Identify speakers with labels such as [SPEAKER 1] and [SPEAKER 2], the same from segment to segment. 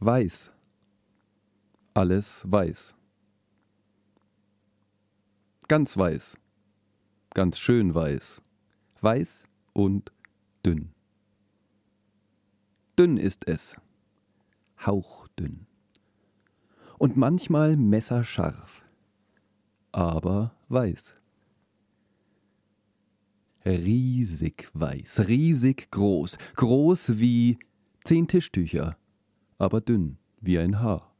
[SPEAKER 1] Weiß. Alles weiß. Ganz weiß. Ganz schön weiß. Weiß und dünn. Dünn ist es. Hauchdünn. Und manchmal messerscharf. Aber weiß. Riesig weiß, riesig groß, groß wie zehn Tischtücher, aber dünn wie ein Haar.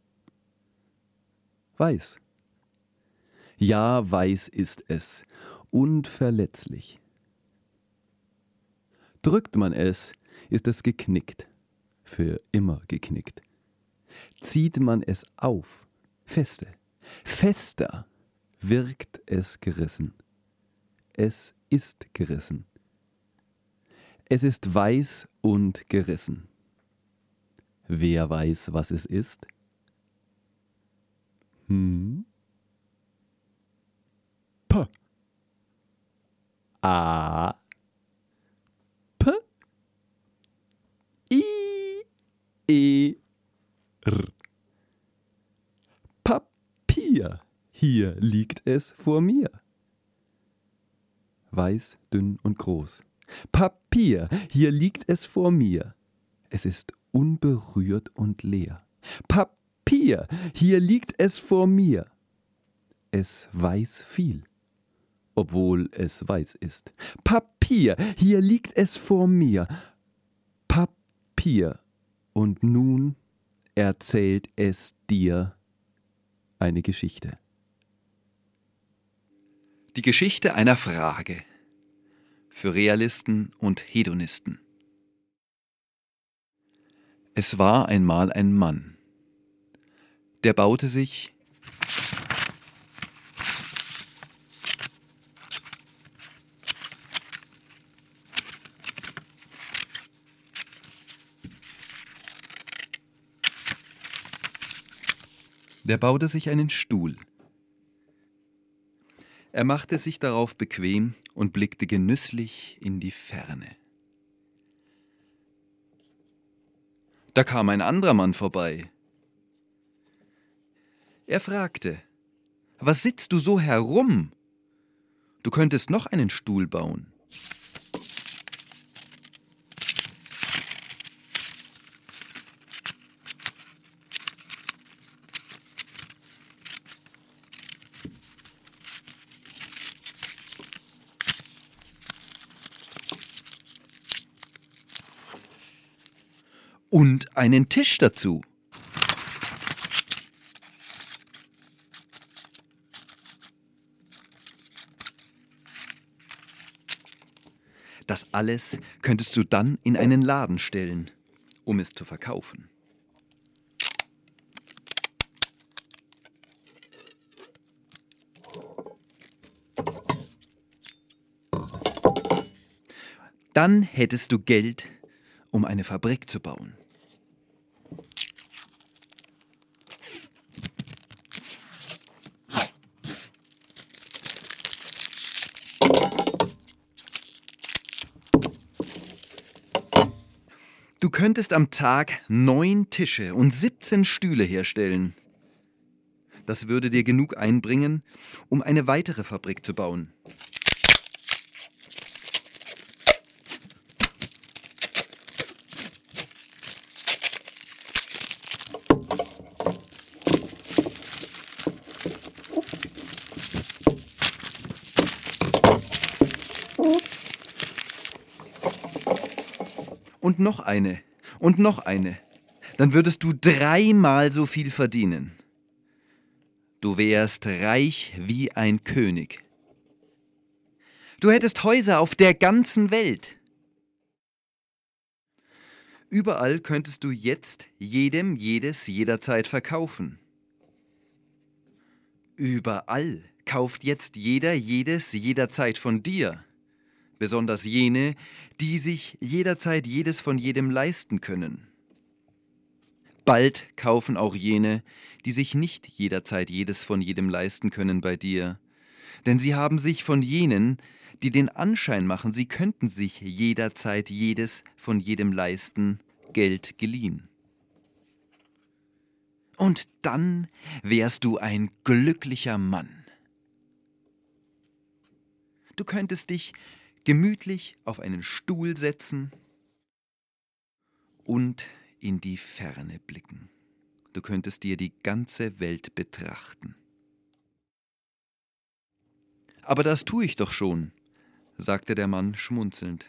[SPEAKER 1] Weiß. Ja, weiß ist es, unverletzlich. Drückt man es, ist es geknickt, für immer geknickt. Zieht man es auf, feste, fester, wirkt es gerissen. Es ist gerissen. Es ist weiß und gerissen. Wer weiß, was es ist? Hm? P. A. P. I. E. R. Papier. Hier liegt es vor mir weiß, dünn und groß. Papier, hier liegt es vor mir. Es ist unberührt und leer. Papier, hier liegt es vor mir. Es weiß viel, obwohl es weiß ist. Papier, hier liegt es vor mir. Papier, und nun erzählt es dir eine Geschichte.
[SPEAKER 2] Die Geschichte einer Frage für Realisten und Hedonisten. Es war einmal ein Mann, der baute sich Der baute sich einen Stuhl er machte sich darauf bequem und blickte genüsslich in die Ferne. Da kam ein anderer Mann vorbei. Er fragte, Was sitzt du so herum? Du könntest noch einen Stuhl bauen. Und einen Tisch dazu. Das alles könntest du dann in einen Laden stellen, um es zu verkaufen. Dann hättest du Geld, um eine Fabrik zu bauen. Du könntest am Tag neun Tische und 17 Stühle herstellen. Das würde dir genug einbringen, um eine weitere Fabrik zu bauen. Noch eine. Und noch eine. Dann würdest du dreimal so viel verdienen. Du wärst reich wie ein König. Du hättest Häuser auf der ganzen Welt. Überall könntest du jetzt jedem jedes jederzeit verkaufen. Überall kauft jetzt jeder jedes jederzeit von dir besonders jene, die sich jederzeit jedes von jedem leisten können. Bald kaufen auch jene, die sich nicht jederzeit jedes von jedem leisten können bei dir, denn sie haben sich von jenen, die den Anschein machen, sie könnten sich jederzeit jedes von jedem leisten, Geld geliehen. Und dann wärst du ein glücklicher Mann. Du könntest dich gemütlich auf einen Stuhl setzen und in die Ferne blicken. Du könntest dir die ganze Welt betrachten. Aber das tue ich doch schon, sagte der Mann schmunzelnd.